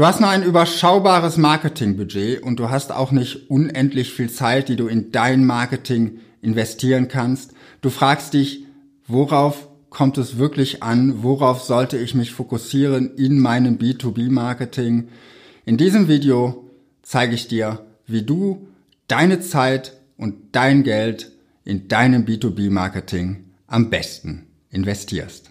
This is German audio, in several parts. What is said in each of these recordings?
Du hast nur ein überschaubares Marketingbudget und du hast auch nicht unendlich viel Zeit, die du in dein Marketing investieren kannst. Du fragst dich, worauf kommt es wirklich an? Worauf sollte ich mich fokussieren in meinem B2B-Marketing? In diesem Video zeige ich dir, wie du deine Zeit und dein Geld in deinem B2B-Marketing am besten investierst.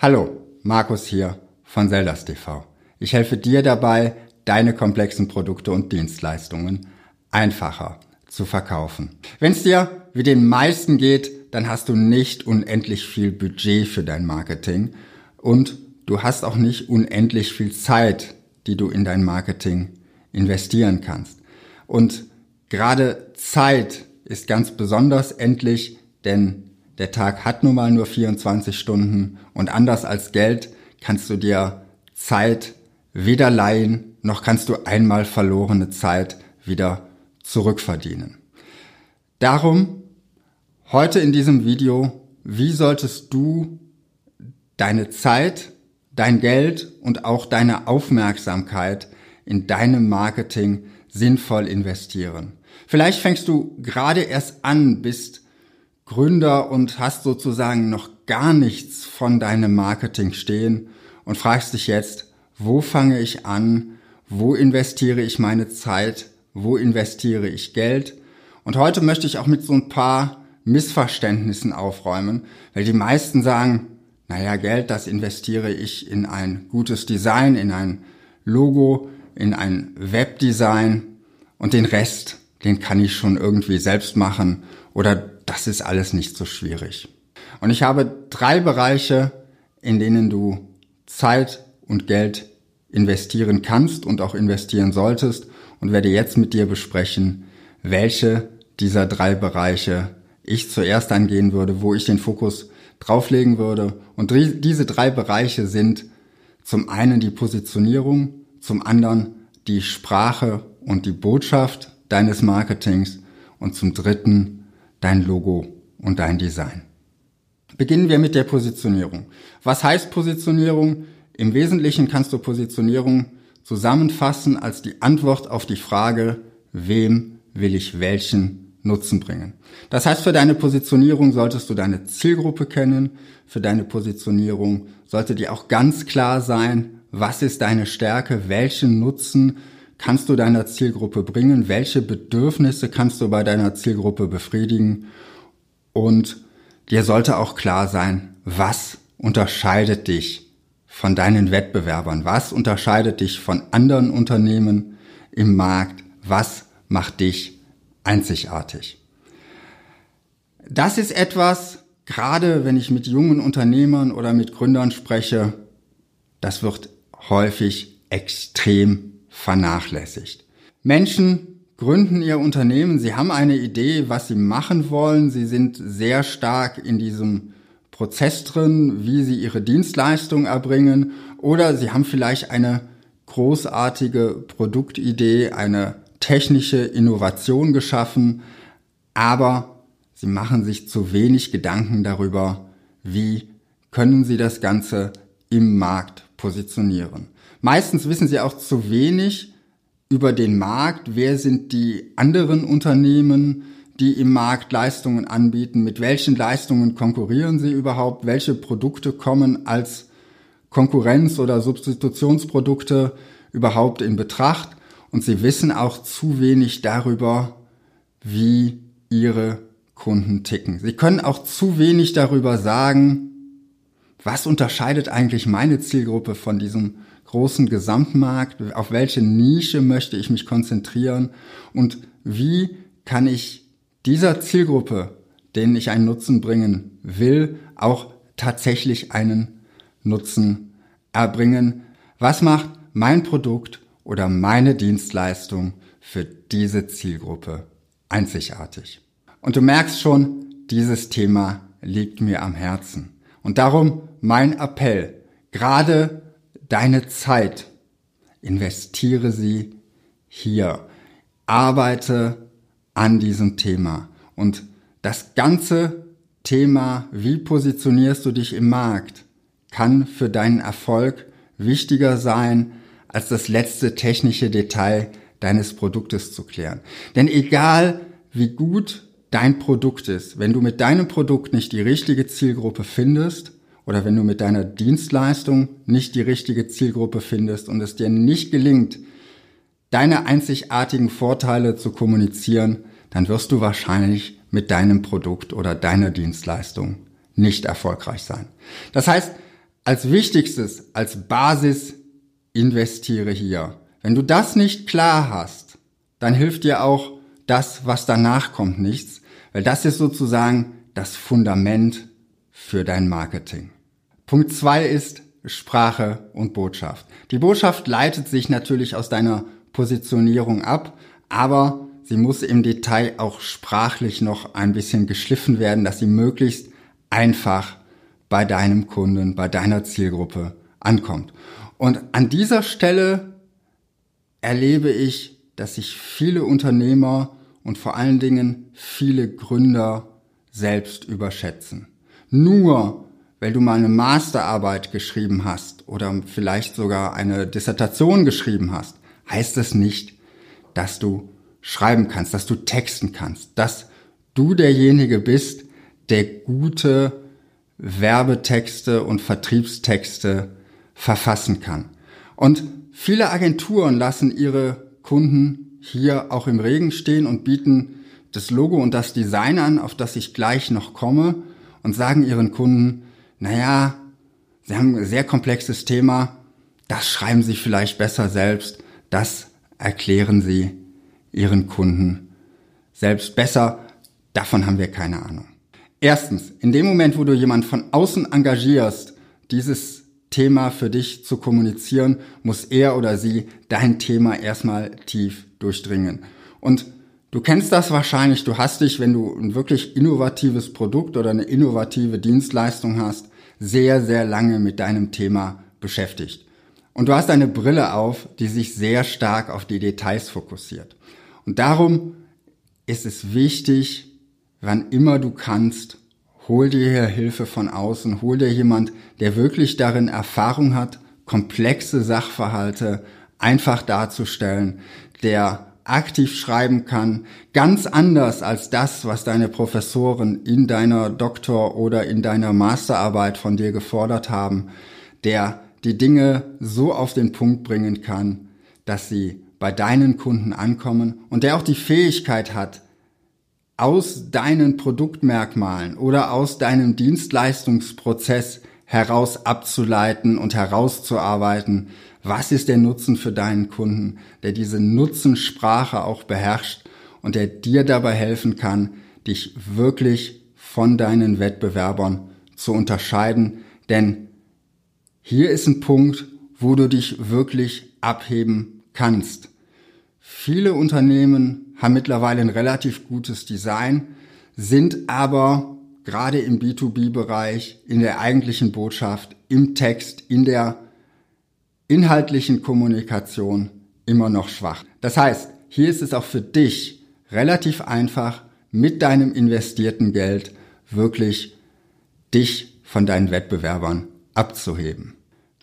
Hallo, Markus hier von Zeldas TV. Ich helfe dir dabei, deine komplexen Produkte und Dienstleistungen einfacher zu verkaufen. Wenn es dir wie den meisten geht, dann hast du nicht unendlich viel Budget für dein Marketing und du hast auch nicht unendlich viel Zeit, die du in dein Marketing investieren kannst. Und gerade Zeit ist ganz besonders endlich, denn der Tag hat nun mal nur 24 Stunden und anders als Geld kannst du dir Zeit weder leihen, noch kannst du einmal verlorene Zeit wieder zurückverdienen. Darum heute in diesem Video, wie solltest du deine Zeit, dein Geld und auch deine Aufmerksamkeit in deinem Marketing sinnvoll investieren. Vielleicht fängst du gerade erst an, bist Gründer und hast sozusagen noch gar nichts von deinem Marketing stehen und fragst dich jetzt, wo fange ich an? Wo investiere ich meine Zeit? Wo investiere ich Geld? Und heute möchte ich auch mit so ein paar Missverständnissen aufräumen, weil die meisten sagen, naja, Geld, das investiere ich in ein gutes Design, in ein Logo, in ein Webdesign und den Rest, den kann ich schon irgendwie selbst machen oder das ist alles nicht so schwierig. Und ich habe drei Bereiche, in denen du Zeit und Geld investieren kannst und auch investieren solltest und werde jetzt mit dir besprechen, welche dieser drei Bereiche ich zuerst angehen würde, wo ich den Fokus drauflegen würde. Und diese drei Bereiche sind zum einen die Positionierung, zum anderen die Sprache und die Botschaft deines Marketings und zum dritten dein Logo und dein Design. Beginnen wir mit der Positionierung. Was heißt Positionierung? Im Wesentlichen kannst du Positionierung zusammenfassen als die Antwort auf die Frage, wem will ich welchen Nutzen bringen. Das heißt, für deine Positionierung solltest du deine Zielgruppe kennen. Für deine Positionierung sollte dir auch ganz klar sein, was ist deine Stärke, welchen Nutzen kannst du deiner Zielgruppe bringen, welche Bedürfnisse kannst du bei deiner Zielgruppe befriedigen und dir sollte auch klar sein, was unterscheidet dich von deinen Wettbewerbern? Was unterscheidet dich von anderen Unternehmen im Markt? Was macht dich einzigartig? Das ist etwas, gerade wenn ich mit jungen Unternehmern oder mit Gründern spreche, das wird häufig extrem vernachlässigt. Menschen gründen ihr Unternehmen, sie haben eine Idee, was sie machen wollen, sie sind sehr stark in diesem Prozess drin, wie sie ihre Dienstleistung erbringen oder sie haben vielleicht eine großartige Produktidee, eine technische Innovation geschaffen, aber sie machen sich zu wenig Gedanken darüber, wie können sie das Ganze im Markt positionieren. Meistens wissen sie auch zu wenig, über den Markt, wer sind die anderen Unternehmen, die im Markt Leistungen anbieten, mit welchen Leistungen konkurrieren sie überhaupt, welche Produkte kommen als Konkurrenz oder Substitutionsprodukte überhaupt in Betracht? Und sie wissen auch zu wenig darüber, wie ihre Kunden ticken. Sie können auch zu wenig darüber sagen, was unterscheidet eigentlich meine Zielgruppe von diesem großen Gesamtmarkt, auf welche Nische möchte ich mich konzentrieren und wie kann ich dieser Zielgruppe, denen ich einen Nutzen bringen will, auch tatsächlich einen Nutzen erbringen. Was macht mein Produkt oder meine Dienstleistung für diese Zielgruppe einzigartig? Und du merkst schon, dieses Thema liegt mir am Herzen. Und darum mein Appell, gerade deine Zeit, investiere sie hier, arbeite an diesem Thema und das ganze Thema, wie positionierst du dich im Markt, kann für deinen Erfolg wichtiger sein, als das letzte technische Detail deines Produktes zu klären. Denn egal wie gut dein Produkt ist, wenn du mit deinem Produkt nicht die richtige Zielgruppe findest oder wenn du mit deiner Dienstleistung nicht die richtige Zielgruppe findest und es dir nicht gelingt, deine einzigartigen Vorteile zu kommunizieren, dann wirst du wahrscheinlich mit deinem Produkt oder deiner Dienstleistung nicht erfolgreich sein. Das heißt, als wichtigstes, als Basis investiere hier. Wenn du das nicht klar hast, dann hilft dir auch das, was danach kommt, nichts, weil das ist sozusagen das Fundament für dein Marketing. Punkt zwei ist Sprache und Botschaft. Die Botschaft leitet sich natürlich aus deiner Positionierung ab, aber sie muss im Detail auch sprachlich noch ein bisschen geschliffen werden, dass sie möglichst einfach bei deinem Kunden, bei deiner Zielgruppe ankommt. Und an dieser Stelle erlebe ich, dass sich viele Unternehmer und vor allen Dingen viele Gründer selbst überschätzen. Nur weil du mal eine Masterarbeit geschrieben hast oder vielleicht sogar eine Dissertation geschrieben hast, heißt es nicht, dass du schreiben kannst, dass du texten kannst, dass du derjenige bist, der gute Werbetexte und Vertriebstexte verfassen kann. Und viele Agenturen lassen ihre Kunden hier auch im Regen stehen und bieten das Logo und das Design an, auf das ich gleich noch komme und sagen ihren Kunden, naja, sie haben ein sehr komplexes Thema, das schreiben sie vielleicht besser selbst, das erklären sie ihren Kunden selbst besser, davon haben wir keine Ahnung. Erstens, in dem Moment, wo du jemand von außen engagierst, dieses Thema für dich zu kommunizieren, muss er oder sie dein Thema erstmal tief durchdringen. Und du kennst das wahrscheinlich, du hast dich, wenn du ein wirklich innovatives Produkt oder eine innovative Dienstleistung hast, sehr, sehr lange mit deinem Thema beschäftigt. Und du hast eine Brille auf, die sich sehr stark auf die Details fokussiert. Und darum ist es wichtig, wann immer du kannst, hol dir hier Hilfe von außen, hol dir jemand, der wirklich darin Erfahrung hat, komplexe Sachverhalte einfach darzustellen, der aktiv schreiben kann, ganz anders als das, was deine Professoren in deiner Doktor- oder in deiner Masterarbeit von dir gefordert haben, der die Dinge so auf den Punkt bringen kann, dass sie bei deinen Kunden ankommen und der auch die Fähigkeit hat, aus deinen Produktmerkmalen oder aus deinem Dienstleistungsprozess heraus abzuleiten und herauszuarbeiten, was ist der Nutzen für deinen Kunden, der diese Nutzensprache auch beherrscht und der dir dabei helfen kann, dich wirklich von deinen Wettbewerbern zu unterscheiden. Denn hier ist ein Punkt, wo du dich wirklich abheben kannst. Viele Unternehmen haben mittlerweile ein relativ gutes Design, sind aber gerade im B2B-Bereich, in der eigentlichen Botschaft, im Text, in der inhaltlichen Kommunikation immer noch schwach. Das heißt, hier ist es auch für dich relativ einfach, mit deinem investierten Geld wirklich dich von deinen Wettbewerbern abzuheben.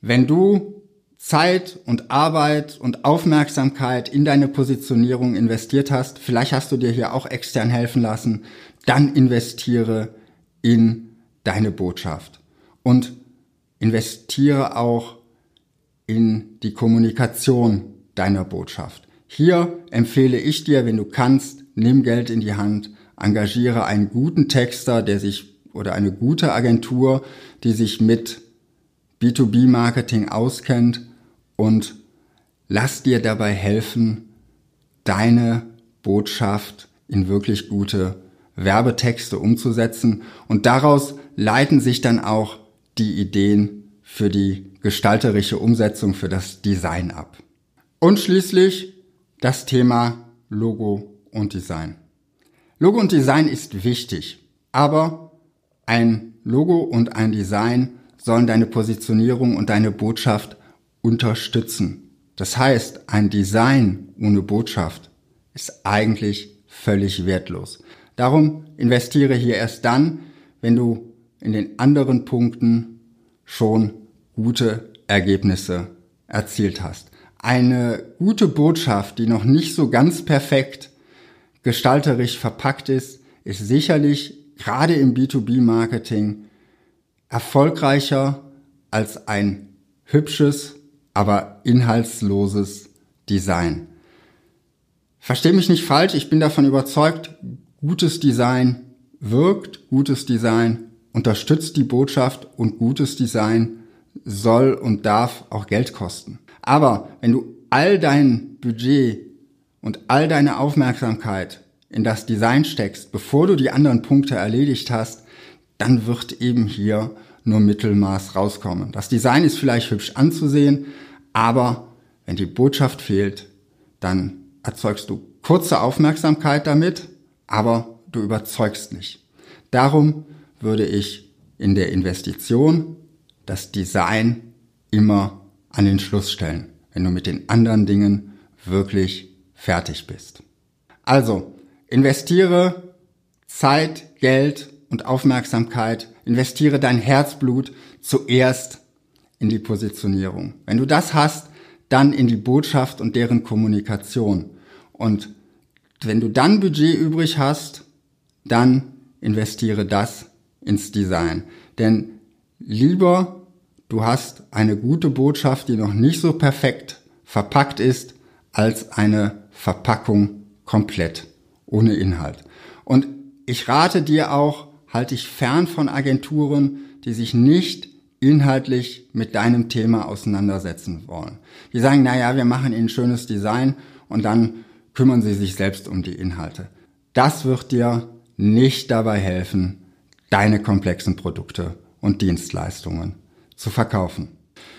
Wenn du Zeit und Arbeit und Aufmerksamkeit in deine Positionierung investiert hast, vielleicht hast du dir hier auch extern helfen lassen, dann investiere in deine Botschaft und investiere auch in die Kommunikation deiner Botschaft. Hier empfehle ich dir, wenn du kannst, nimm Geld in die Hand, engagiere einen guten Texter, der sich oder eine gute Agentur, die sich mit B2B-Marketing auskennt und lass dir dabei helfen, deine Botschaft in wirklich gute Werbetexte umzusetzen und daraus leiten sich dann auch die Ideen für die gestalterische Umsetzung, für das Design ab. Und schließlich das Thema Logo und Design. Logo und Design ist wichtig, aber ein Logo und ein Design sollen deine Positionierung und deine Botschaft unterstützen. Das heißt, ein Design ohne Botschaft ist eigentlich völlig wertlos. Darum investiere hier erst dann, wenn du in den anderen Punkten schon gute Ergebnisse erzielt hast. Eine gute Botschaft, die noch nicht so ganz perfekt gestalterisch verpackt ist, ist sicherlich gerade im B2B-Marketing erfolgreicher als ein hübsches, aber inhaltsloses Design. Versteh mich nicht falsch, ich bin davon überzeugt, gutes Design wirkt, gutes Design unterstützt die Botschaft und gutes Design soll und darf auch Geld kosten. Aber wenn du all dein Budget und all deine Aufmerksamkeit in das Design steckst, bevor du die anderen Punkte erledigt hast, dann wird eben hier nur Mittelmaß rauskommen. Das Design ist vielleicht hübsch anzusehen, aber wenn die Botschaft fehlt, dann erzeugst du kurze Aufmerksamkeit damit, aber du überzeugst nicht. Darum würde ich in der Investition das Design immer an den Schluss stellen, wenn du mit den anderen Dingen wirklich fertig bist. Also, investiere Zeit, Geld und Aufmerksamkeit, investiere dein Herzblut zuerst in die Positionierung. Wenn du das hast, dann in die Botschaft und deren Kommunikation. Und wenn du dann Budget übrig hast, dann investiere das ins Design. Denn lieber du hast eine gute Botschaft, die noch nicht so perfekt verpackt ist, als eine Verpackung komplett ohne Inhalt. Und ich rate dir auch, halte dich fern von Agenturen, die sich nicht inhaltlich mit deinem Thema auseinandersetzen wollen. Die sagen, na ja, wir machen ihnen schönes Design und dann kümmern sie sich selbst um die Inhalte. Das wird dir nicht dabei helfen, deine komplexen Produkte und Dienstleistungen zu verkaufen.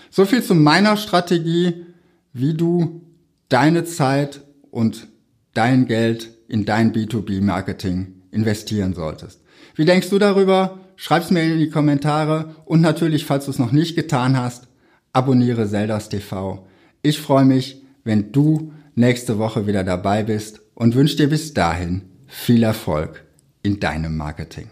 So viel zu meiner Strategie, wie du deine Zeit und dein Geld in dein B2B-Marketing investieren solltest. Wie denkst du darüber? Schreib's mir in die Kommentare und natürlich, falls du es noch nicht getan hast, abonniere Zeldas TV. Ich freue mich, wenn du nächste Woche wieder dabei bist und wünsche dir bis dahin viel Erfolg in deinem Marketing.